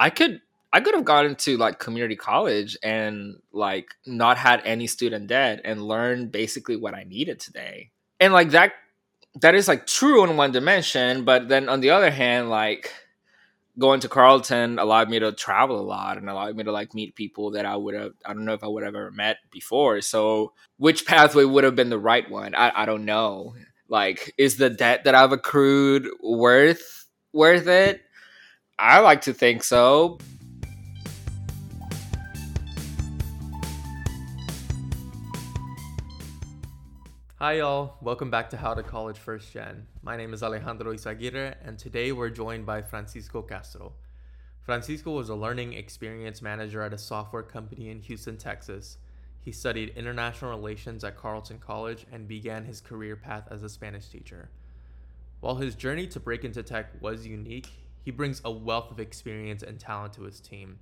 I could I could have gone into like community college and like not had any student debt and learned basically what I needed today. And like that that is like true in one dimension, but then on the other hand, like going to Carleton allowed me to travel a lot and allowed me to like meet people that I would have I don't know if I would have ever met before. So which pathway would have been the right one? I, I don't know. Like, is the debt that I've accrued worth worth it? I like to think so. Hi, y'all. Welcome back to How to College First Gen. My name is Alejandro Izaguirre, and today we're joined by Francisco Castro. Francisco was a learning experience manager at a software company in Houston, Texas. He studied international relations at Carleton College and began his career path as a Spanish teacher. While his journey to break into tech was unique, he brings a wealth of experience and talent to his team.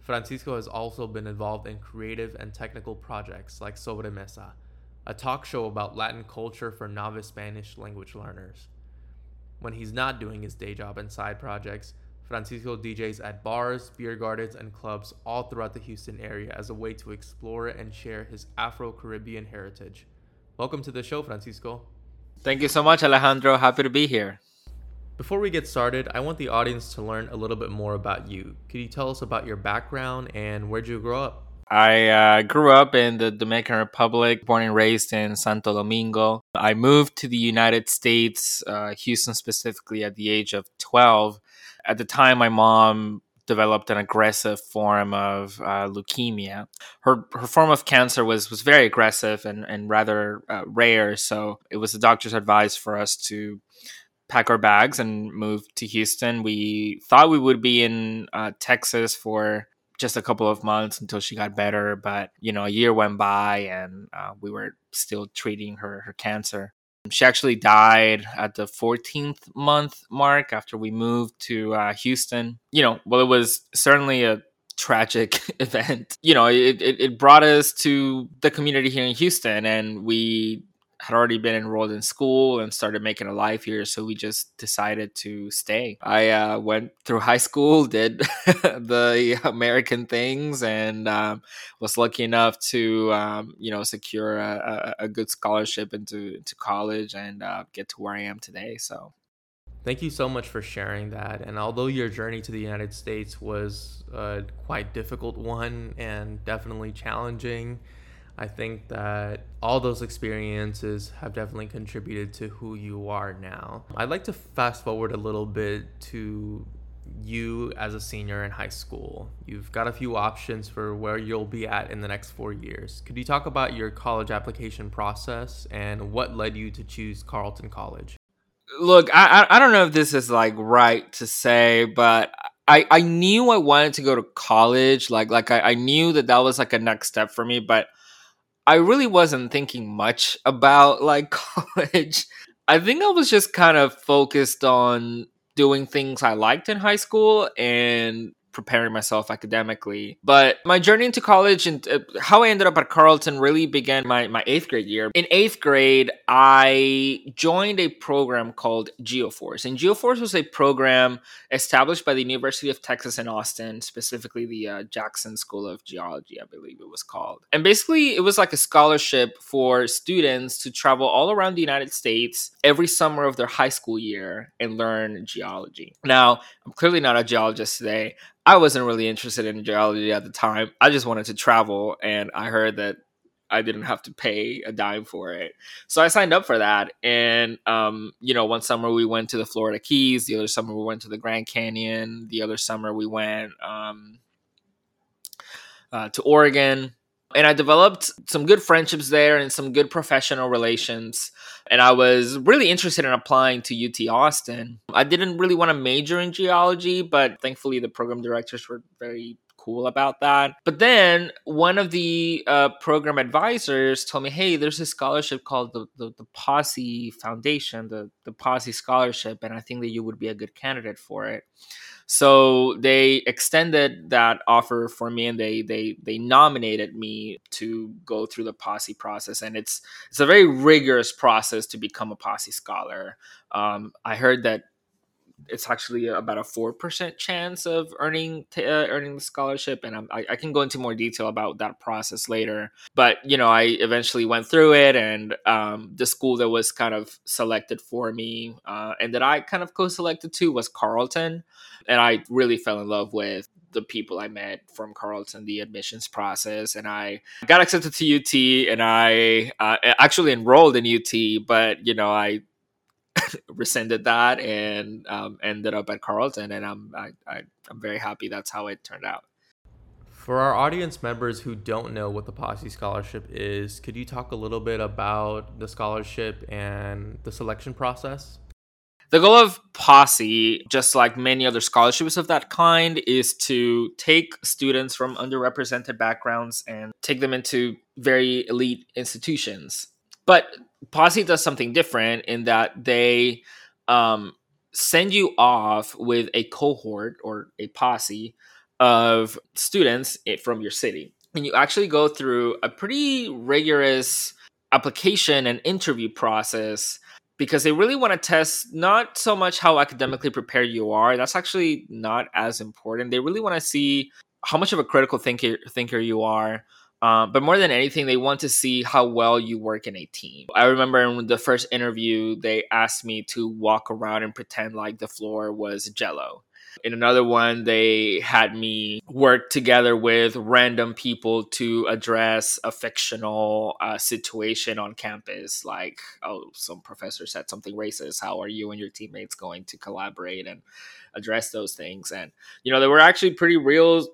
Francisco has also been involved in creative and technical projects like Sobremesa a talk show about Latin culture for novice Spanish language learners. When he's not doing his day job and side projects, Francisco DJs at bars, beer gardens, and clubs all throughout the Houston area as a way to explore and share his Afro Caribbean heritage. Welcome to the show, Francisco. Thank you so much, Alejandro. Happy to be here. Before we get started, I want the audience to learn a little bit more about you. Could you tell us about your background and where'd you grow up? I uh, grew up in the Dominican Republic, born and raised in Santo Domingo. I moved to the United States, uh, Houston specifically, at the age of 12. At the time, my mom developed an aggressive form of uh, leukemia. Her her form of cancer was was very aggressive and and rather uh, rare. So it was the doctor's advice for us to pack our bags and move to Houston. We thought we would be in uh, Texas for just a couple of months until she got better. But you know, a year went by, and uh, we were still treating her her cancer. She actually died at the 14th month mark after we moved to uh, Houston. You know, well, it was certainly a tragic event. You know, it, it, it brought us to the community here in Houston, and we had already been enrolled in school and started making a life here. So we just decided to stay. I uh, went through high school, did the American things, and um, was lucky enough to, um, you know, secure a, a, good scholarship into, into college and uh, get to where I am today. So. Thank you so much for sharing that. And although your journey to the United States was a quite difficult one and definitely challenging, I think that all those experiences have definitely contributed to who you are now. I'd like to fast forward a little bit to you as a senior in high school. You've got a few options for where you'll be at in the next four years. Could you talk about your college application process and what led you to choose Carleton College? Look, I I don't know if this is like right to say, but I I knew I wanted to go to college. Like like I, I knew that that was like a next step for me, but I really wasn't thinking much about like college. I think I was just kind of focused on doing things I liked in high school and preparing myself academically. But my journey into college and uh, how I ended up at Carleton really began my, my eighth grade year. In eighth grade, I joined a program called GeoForce. And GeoForce was a program established by the University of Texas in Austin, specifically the uh, Jackson School of Geology, I believe it was called. And basically, it was like a scholarship for students to travel all around the United States every summer of their high school year and learn geology. Now, I'm clearly not a geologist today. I wasn't really interested in geology at the time. I just wanted to travel, and I heard that I didn't have to pay a dime for it. So I signed up for that. And, um, you know, one summer we went to the Florida Keys. The other summer we went to the Grand Canyon. The other summer we went um, uh, to Oregon and I developed some good friendships there and some good professional relations. And I was really interested in applying to UT Austin. I didn't really want to major in geology, but thankfully the program directors were very cool about that. But then one of the uh, program advisors told me, hey, there's a scholarship called the, the, the, Posse Foundation, the, the Posse Scholarship, and I think that you would be a good candidate for it. So they extended that offer for me, and they they they nominated me to go through the Posse process, and it's it's a very rigorous process to become a Posse scholar. Um, I heard that it's actually about a four percent chance of earning t- uh, earning the scholarship, and I, I can go into more detail about that process later. But you know, I eventually went through it, and um, the school that was kind of selected for me, uh, and that I kind of co-selected to was Carleton, and I really fell in love with the people I met from Carleton, the admissions process, and I got accepted to UT, and I uh, actually enrolled in UT, but you know I rescinded that and um, ended up at Carleton, and I'm I, I, I'm very happy that's how it turned out. For our audience members who don't know what the Posse Scholarship is, could you talk a little bit about the scholarship and the selection process? The goal of Posse, just like many other scholarships of that kind, is to take students from underrepresented backgrounds and take them into very elite institutions. But Posse does something different in that they um, send you off with a cohort or a posse of students from your city. And you actually go through a pretty rigorous application and interview process because they really want to test not so much how academically prepared you are. That's actually not as important. They really want to see how much of a critical thinker thinker you are, uh, but more than anything, they want to see how well you work in a team. I remember in the first interview, they asked me to walk around and pretend like the floor was jello. In another one, they had me work together with random people to address a fictional uh, situation on campus. Like, oh, some professor said something racist. How are you and your teammates going to collaborate and address those things? And, you know, they were actually pretty real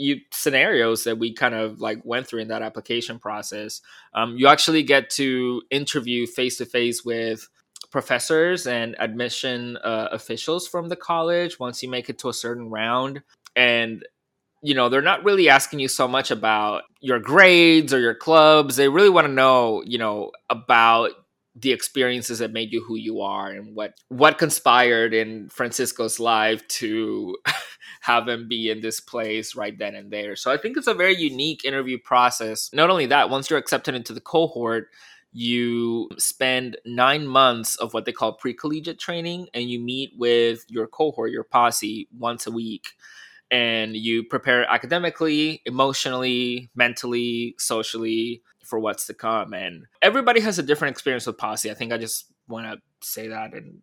you scenarios that we kind of like went through in that application process um, you actually get to interview face to face with professors and admission uh, officials from the college once you make it to a certain round. And you know they're not really asking you so much about your grades or your clubs. They really want to know you know about the experiences that made you who you are and what what conspired in Francisco's life to have him be in this place right then and there. So I think it's a very unique interview process. Not only that, once you're accepted into the cohort, you spend nine months of what they call pre-collegiate training and you meet with your cohort, your posse once a week and you prepare academically, emotionally, mentally, socially for what's to come. And everybody has a different experience with Posse. I think I just want to say that and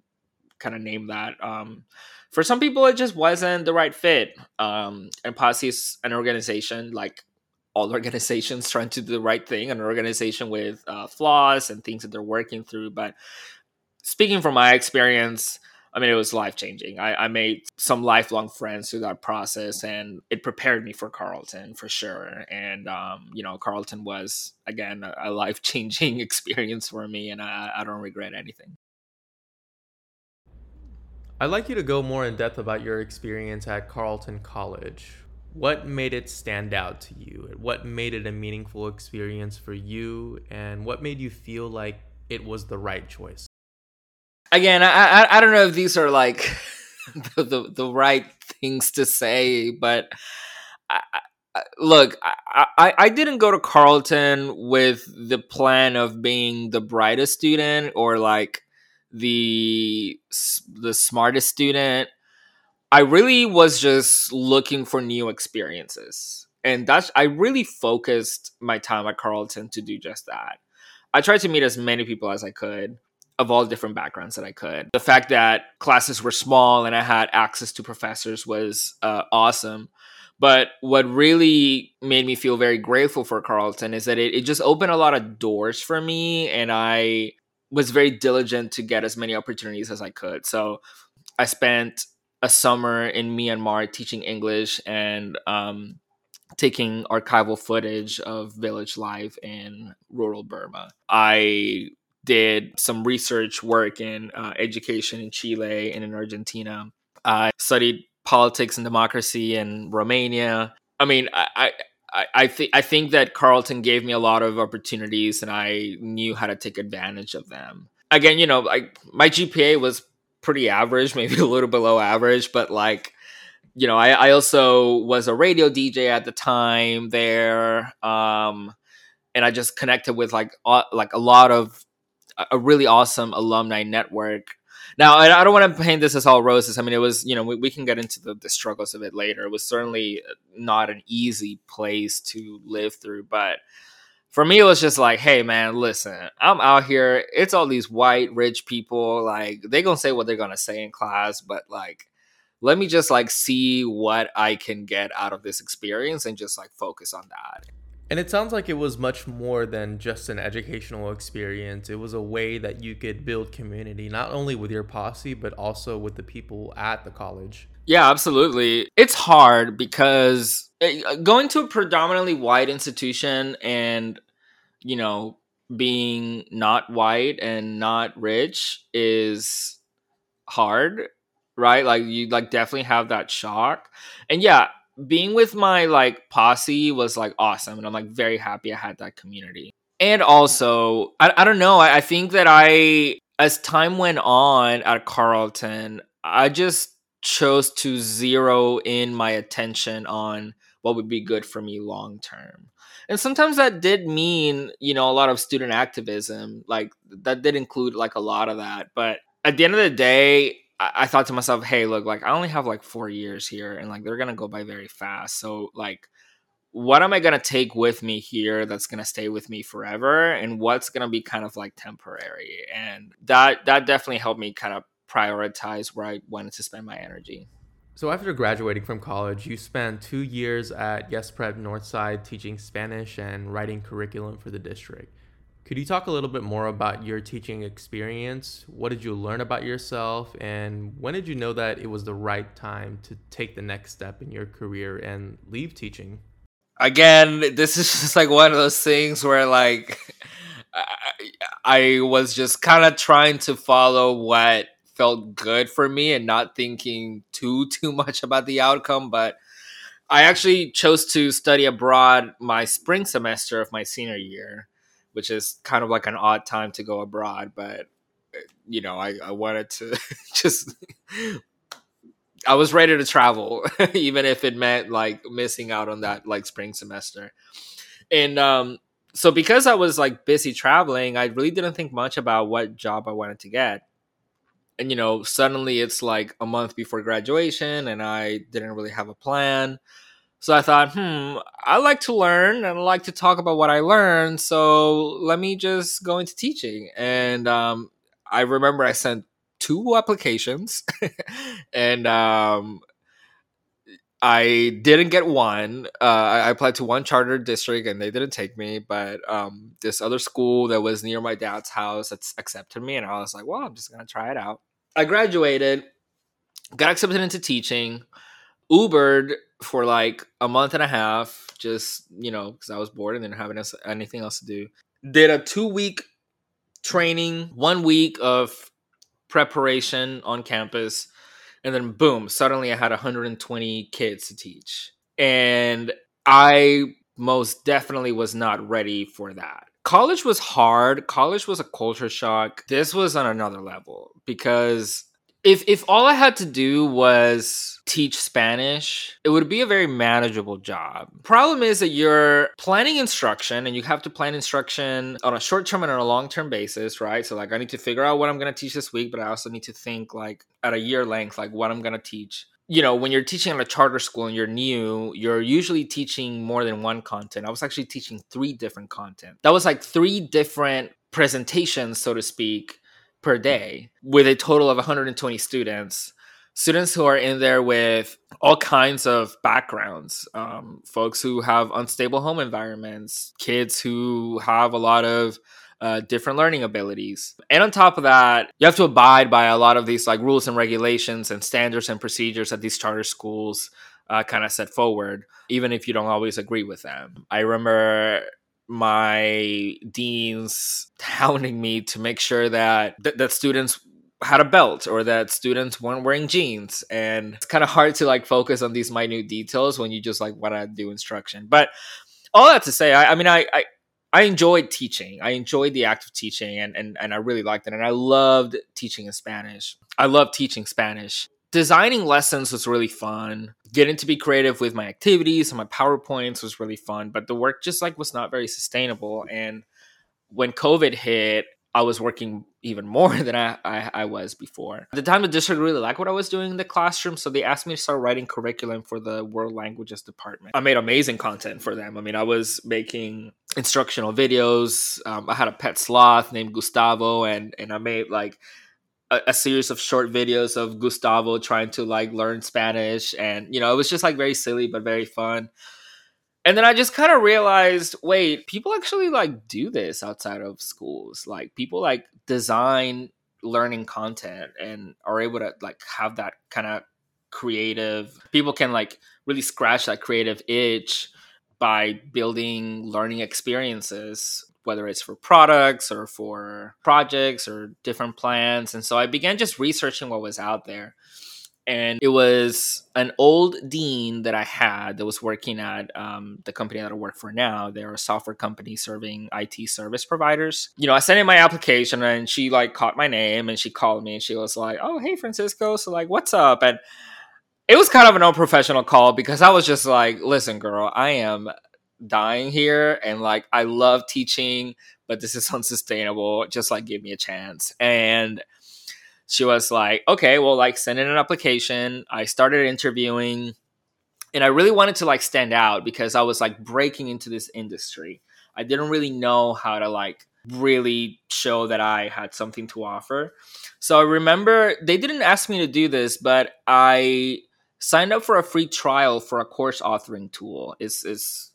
kind of name that. Um, for some people, it just wasn't the right fit. Um, and Posse is an organization like all organizations trying to do the right thing, an organization with uh, flaws and things that they're working through. But speaking from my experience, I mean, it was life changing. I, I, made some lifelong friends through that process, and it prepared me for Carleton for sure. And um, you know, Carleton was again a, a life changing experience for me, and I, I don't regret anything. I'd like you to go more in depth about your experience at Carleton College. What made it stand out to you? What made it a meaningful experience for you? And what made you feel like it was the right choice? again, I, I, I don't know if these are like the, the, the right things to say, but I, I, look, I, I didn't go to Carleton with the plan of being the brightest student or like the the smartest student. I really was just looking for new experiences. And that's I really focused my time at Carleton to do just that. I tried to meet as many people as I could of all different backgrounds that I could. The fact that classes were small and I had access to professors was uh, awesome. But what really made me feel very grateful for Carleton is that it, it just opened a lot of doors for me, and I was very diligent to get as many opportunities as I could. So I spent a summer in Myanmar teaching English and um, taking archival footage of village life in rural Burma. I did some research work in uh, education in Chile and in Argentina. I studied politics and democracy in Romania. I mean, I, I, I think I think that Carleton gave me a lot of opportunities, and I knew how to take advantage of them. Again, you know, like my GPA was pretty average, maybe a little below average, but like, you know, I, I also was a radio DJ at the time there, um, and I just connected with like uh, like a lot of a really awesome alumni network. Now, I don't want to paint this as all roses. I mean, it was, you know, we, we can get into the, the struggles of it later. It was certainly uh, not an easy place to live through, but for me, it was just like, hey, man, listen, I'm out here. It's all these white, rich people. Like, they going to say what they're going to say in class, but like, let me just like see what I can get out of this experience and just like focus on that. And it sounds like it was much more than just an educational experience. It was a way that you could build community, not only with your posse, but also with the people at the college. Yeah, absolutely. It's hard because eh, going to a predominantly white institution and, you know, being not white and not rich is hard, right? Like, you like definitely have that shock. And yeah, being with my like posse was like awesome and i'm like very happy i had that community. And also i, I don't know I, I think that i as time went on at Carleton i just chose to zero in my attention on what would be good for me long term. And sometimes that did mean you know a lot of student activism like that did include like a lot of that but at the end of the day I, thought to myself, hey, look, like I only have like four years here, and like they're gonna go by very fast. So like, what am I gonna take with me here that's gonna stay with me forever, and what's gonna be kind of like temporary? And that that definitely helped me kind of prioritize where I wanted to spend my energy. So after graduating from college, you spent two years at Yes Prep Northside teaching Spanish and writing curriculum for the district. Could you talk a little bit more about your teaching experience? What did you learn about yourself? And when did you know that it was the right time to take the next step in your career and leave teaching? Again, this is just like one of those things where, like, I, was just kind of trying to follow what felt good for me and not thinking too, too much about the outcome. But I actually chose to study abroad my spring semester of my senior year which is kind of like an odd time to go abroad. But you know, I, I wanted to just. I was ready to travel, even if it meant like missing out on that like spring semester. And um, so because I was like busy traveling, I really didn't think much about what job I wanted to get. And you know, suddenly it's like a month before graduation, and I didn't really have a plan. So I thought, hmm, I like to learn and like to talk about what I learned. So let me just go into teaching. And um, I remember I sent two applications and um, I didn't get one. Uh, I applied to one charter district and they didn't take me, but um, this other school that was near my dad's house accepted me, and I was like, well, I'm just gonna try it out. I graduated, got accepted into teaching, Ubered for like a month and a half, just you know, because I was bored and didn't have anything else to do. Did a two week training, one week of preparation on campus, and then boom, suddenly I had 120 kids to teach. And I most definitely was not ready for that. College was hard. College was a culture shock. This was on another level because if if all I had to do was teach Spanish, it would be a very manageable job. Problem is that you're planning instruction and you have to plan instruction on a short term and on a long term basis, right? So like I need to figure out what I'm going to teach this week, but I also need to think like at a year length like what I'm going to teach. You know, when you're teaching at a charter school and you're new, you're usually teaching more than one content. I was actually teaching three different content. That was like three different presentations, so to speak per day with a total of 120 students students who are in there with all kinds of backgrounds um, folks who have unstable home environments kids who have a lot of uh, different learning abilities. And on top of that you have to abide by a lot of these like rules and regulations and standards and procedures that these charter schools uh, kind of set forward even if you don't always agree with them. I remember my deans hounding me to make sure that th- that students had a belt or that students weren't wearing jeans and it's kind of hard to like focus on these minute details when you just like want to do instruction but all that to say i, I mean I, I I enjoyed teaching. I enjoyed the act of teaching and, and, and I really liked it. And I loved teaching in Spanish. I love teaching Spanish designing lessons was really fun. Getting to be creative with my activities and my PowerPoints was really fun, but the work just like was not very sustainable. And when COVID hit, I was working even more than I, I, I, was before. At the time, the district really liked what I was doing in the classroom, so they asked me to start writing curriculum for the world languages department. I made amazing content for them. I mean, I was making instructional videos. Um, I had a pet sloth named Gustavo, and and I made like a, a, series of short videos of Gustavo trying to like learn Spanish, and you know, it was just like very silly but very fun. And then I just kind of realized, wait, people actually like do this outside of schools. Like people like design learning content and are able to like have that kind of creative. People can like really scratch that creative itch by building learning experiences whether it's for products or for projects or different plans. And so I began just researching what was out there. And it was an old dean that I had that was working at um, the company that I work for now. They're a software company serving IT service providers. You know, I sent in my application and she like caught my name and she called me and she was like, "Oh, hey Francisco, so like, what's up?" And it was kind of an unprofessional call because I was just like, "Listen, girl, I am dying here and like I love teaching, but this is unsustainable. Just like give me a chance. And she was like, okay, well, like send in an application. I started interviewing and I really wanted to like stand out because I was like breaking into this industry. I didn't really know how to like really show that I had something to offer. So I remember they didn't ask me to do this, but I signed up for a free trial for a course authoring tool. It's, it's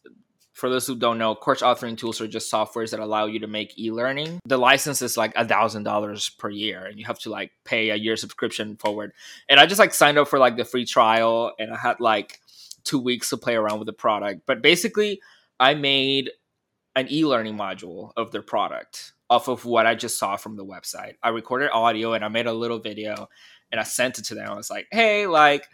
for those who don't know, course authoring tools are just softwares that allow you to make e-learning. The license is like a thousand dollars per year, and you have to like pay a year subscription forward. And I just like signed up for like the free trial, and I had like two weeks to play around with the product. But basically, I made an e-learning module of their product off of what I just saw from the website. I recorded audio and I made a little video, and I sent it to them. I was like, "Hey, like."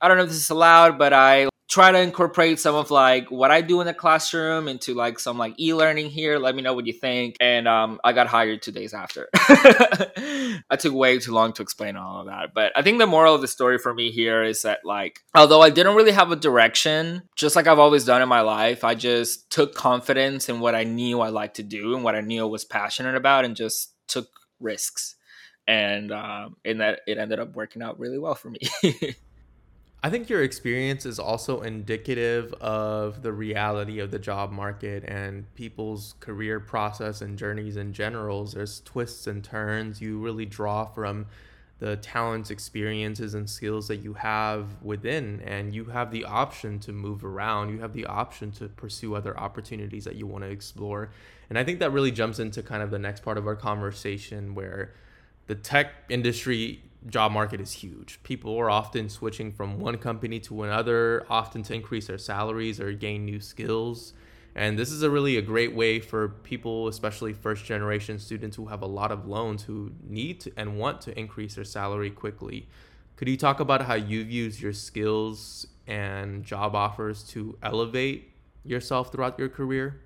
I don't know if this is allowed, but I try to incorporate some of like what I do in the classroom into like some like e-learning here. Let me know what you think. And um, I got hired two days after. I took way too long to explain all of that. But I think the moral of the story for me here is that like although I didn't really have a direction, just like I've always done in my life, I just took confidence in what I knew I liked to do and what I knew I was passionate about and just took risks. And um, in that it ended up working out really well for me. I think your experience is also indicative of the reality of the job market and people's career process and journeys in general. There's twists and turns. You really draw from the talents, experiences, and skills that you have within, and you have the option to move around. You have the option to pursue other opportunities that you want to explore. And I think that really jumps into kind of the next part of our conversation where the tech industry job market is huge. People are often switching from one company to another, often to increase their salaries or gain new skills. And this is a really a great way for people, especially first generation students who have a lot of loans who need to and want to increase their salary quickly. Could you talk about how you've used your skills and job offers to elevate yourself throughout your career?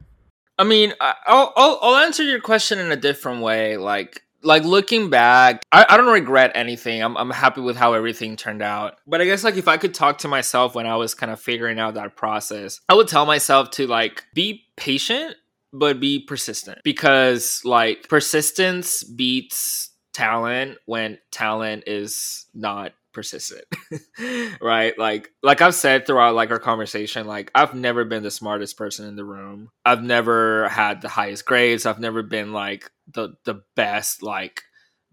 I mean, I'll, I'll, I'll answer your question in a different way. Like, like looking back, I, I don't regret anything. I'm I'm happy with how everything turned out. But I guess like if I could talk to myself when I was kind of figuring out that process, I would tell myself to like be patient but be persistent because like persistence beats talent when talent is not persistent right like like i've said throughout like our conversation like i've never been the smartest person in the room i've never had the highest grades i've never been like the the best like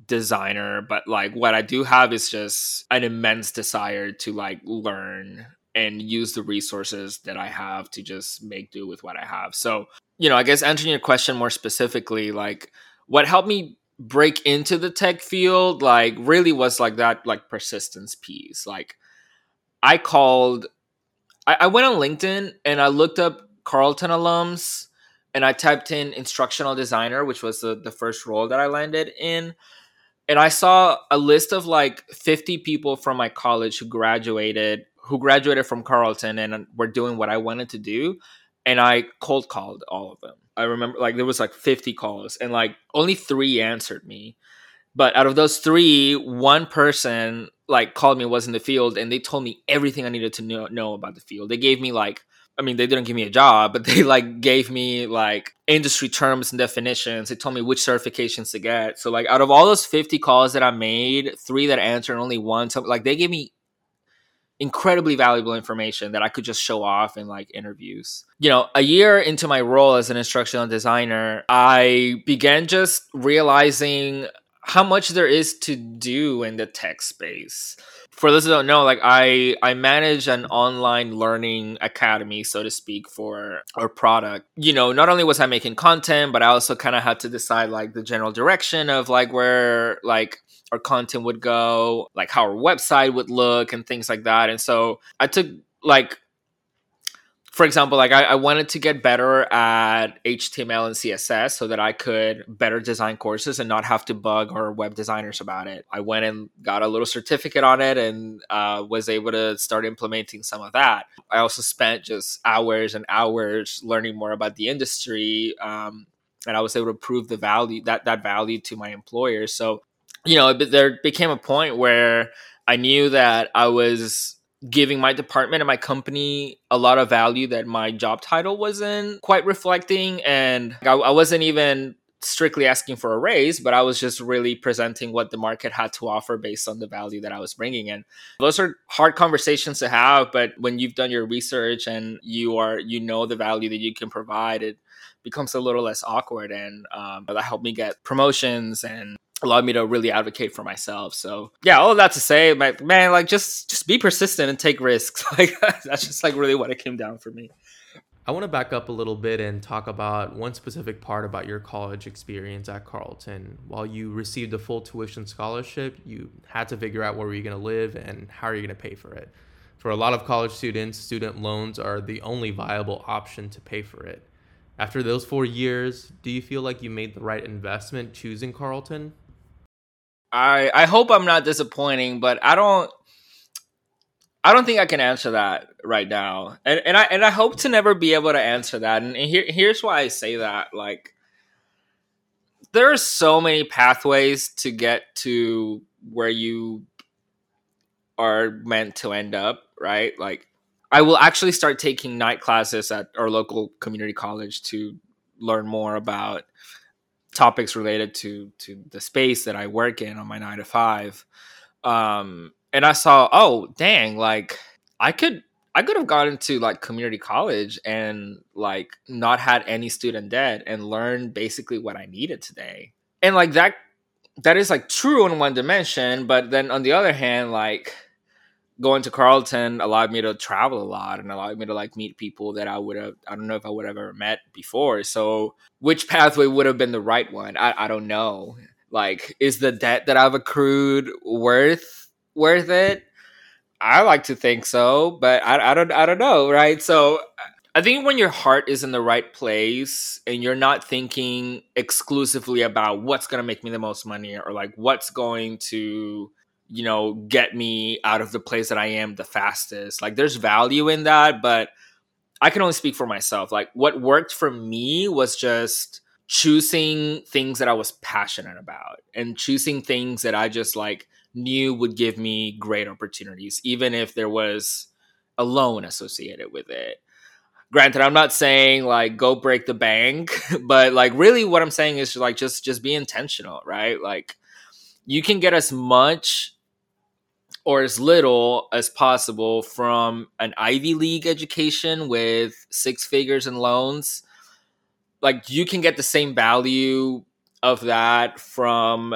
designer but like what i do have is just an immense desire to like learn and use the resources that i have to just make do with what i have. So you know i guess answering your question more specifically like what helped me break into the tech field like really was like that like persistence piece. Like i called I, I went on linkedin and i looked up Carleton alums and i typed in instructional designer which was the, the first role that i landed in and i saw a list of like 50 people from my college who graduated who graduated from carleton and were doing what i wanted to do and i cold called all of them I remember like there was like 50 calls and like only three answered me. But out of those three, one person like called me was in the field and they told me everything I needed to know, know about the field. They gave me like I mean, they didn't give me a job, but they like gave me like industry terms and definitions. They told me which certifications to get. So like out of all those 50 calls that I made, three that answered only one, so like they gave me incredibly valuable information that I could just show off in like interviews. You know, a year into my role as an instructional designer, I began just realizing how much there is to do in the tech space. For those who don't know, like I I manage an online learning academy, so to speak, for our product. You know, not only was I making content, but I also kind of had to decide like the general direction of like where like our content would go, like how our website would look and things like that. And so I took like for example, like I, I, wanted to get better at HTML and CSS so that I could better design courses and not have to bug our web designers about it. I went and got a little certificate on it and uh, was able to start implementing some of that. I also spent just hours and hours learning more about the industry. Um, and I was able to prove the value that that value to my employers. So, you know, there became a point where I knew that I was giving my department and my company a lot of value that my job title wasn't quite reflecting. And I, I wasn't even strictly asking for a raise, but I was just really presenting what the market had to offer based on the value that I was bringing in. Those are hard conversations to have, but when you've done your research and you are you know the value that you can provide, it becomes a little less awkward, and um, that helped me get promotions and allowed me to really advocate for myself. So yeah, all that to say, my, man, like just just be persistent and take risks. Like that's just like really what it came down for me. I want to back up a little bit and talk about one specific part about your college experience at Carleton. While you received a full tuition scholarship, you had to figure out where were you're going to live and how are you going to pay for it. For a lot of college students, student loans are the only viable option to pay for it. After those four years, do you feel like you made the right investment choosing Carleton? I I hope I'm not disappointing, but I don't I don't think I can answer that right now. And and I and I hope to never be able to answer that. And, and here here's why I say that. Like there are so many pathways to get to where you are meant to end up, right? Like I will actually start taking night classes at our local community college to learn more about topics related to to the space that I work in on my nine to five. Um, and I saw, oh dang, like I could I could have gone into like community college and like not had any student debt and learned basically what I needed today. And like that that is like true in one dimension, but then on the other hand, like going to Carleton allowed me to travel a lot and allowed me to like meet people that I would have I don't know if I would have ever met before. So which pathway would have been the right one? I, I don't know. Like, is the debt that I've accrued worth worth it? I like to think so, but I, I don't I don't know, right? So I think when your heart is in the right place and you're not thinking exclusively about what's going to make me the most money or like what's going to you know, get me out of the place that I am the fastest. Like there's value in that, but I can only speak for myself. Like what worked for me was just choosing things that I was passionate about and choosing things that I just like knew would give me great opportunities, even if there was a loan associated with it. Granted, I'm not saying like go break the bank, but like really what I'm saying is like just just be intentional, right? Like you can get as much or as little as possible from an Ivy League education with six figures in loans. Like you can get the same value of that from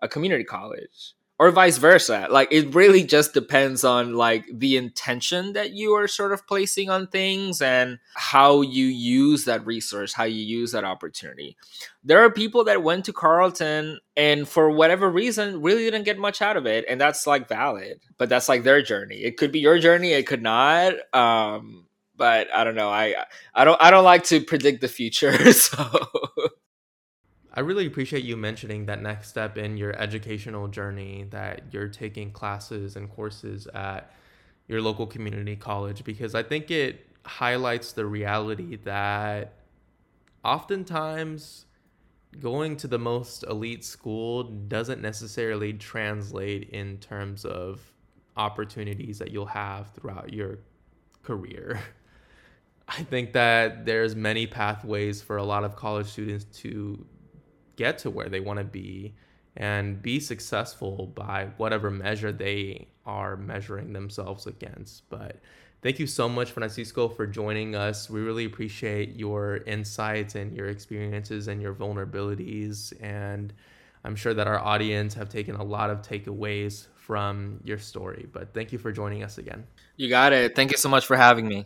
a community college or vice versa. Like it really just depends on like the intention that you are sort of placing on things and how you use that resource, how you use that opportunity. There are people that went to Carleton and for whatever reason really didn't get much out of it and that's like valid. But that's like their journey. It could be your journey, it could not. Um but I don't know. I I don't I don't like to predict the future. So I really appreciate you mentioning that next step in your educational journey that you're taking classes and courses at your local community college because I think it highlights the reality that oftentimes going to the most elite school doesn't necessarily translate in terms of opportunities that you'll have throughout your career. I think that there's many pathways for a lot of college students to get to where they want to be and be successful by whatever measure they are measuring themselves against. But thank you so much, Francisco, for joining us. We really appreciate your insights and your experiences and your vulnerabilities. And I'm sure that our audience have taken a lot of takeaways from your story. But thank you for joining us again. You got it. Thank you so much for having me.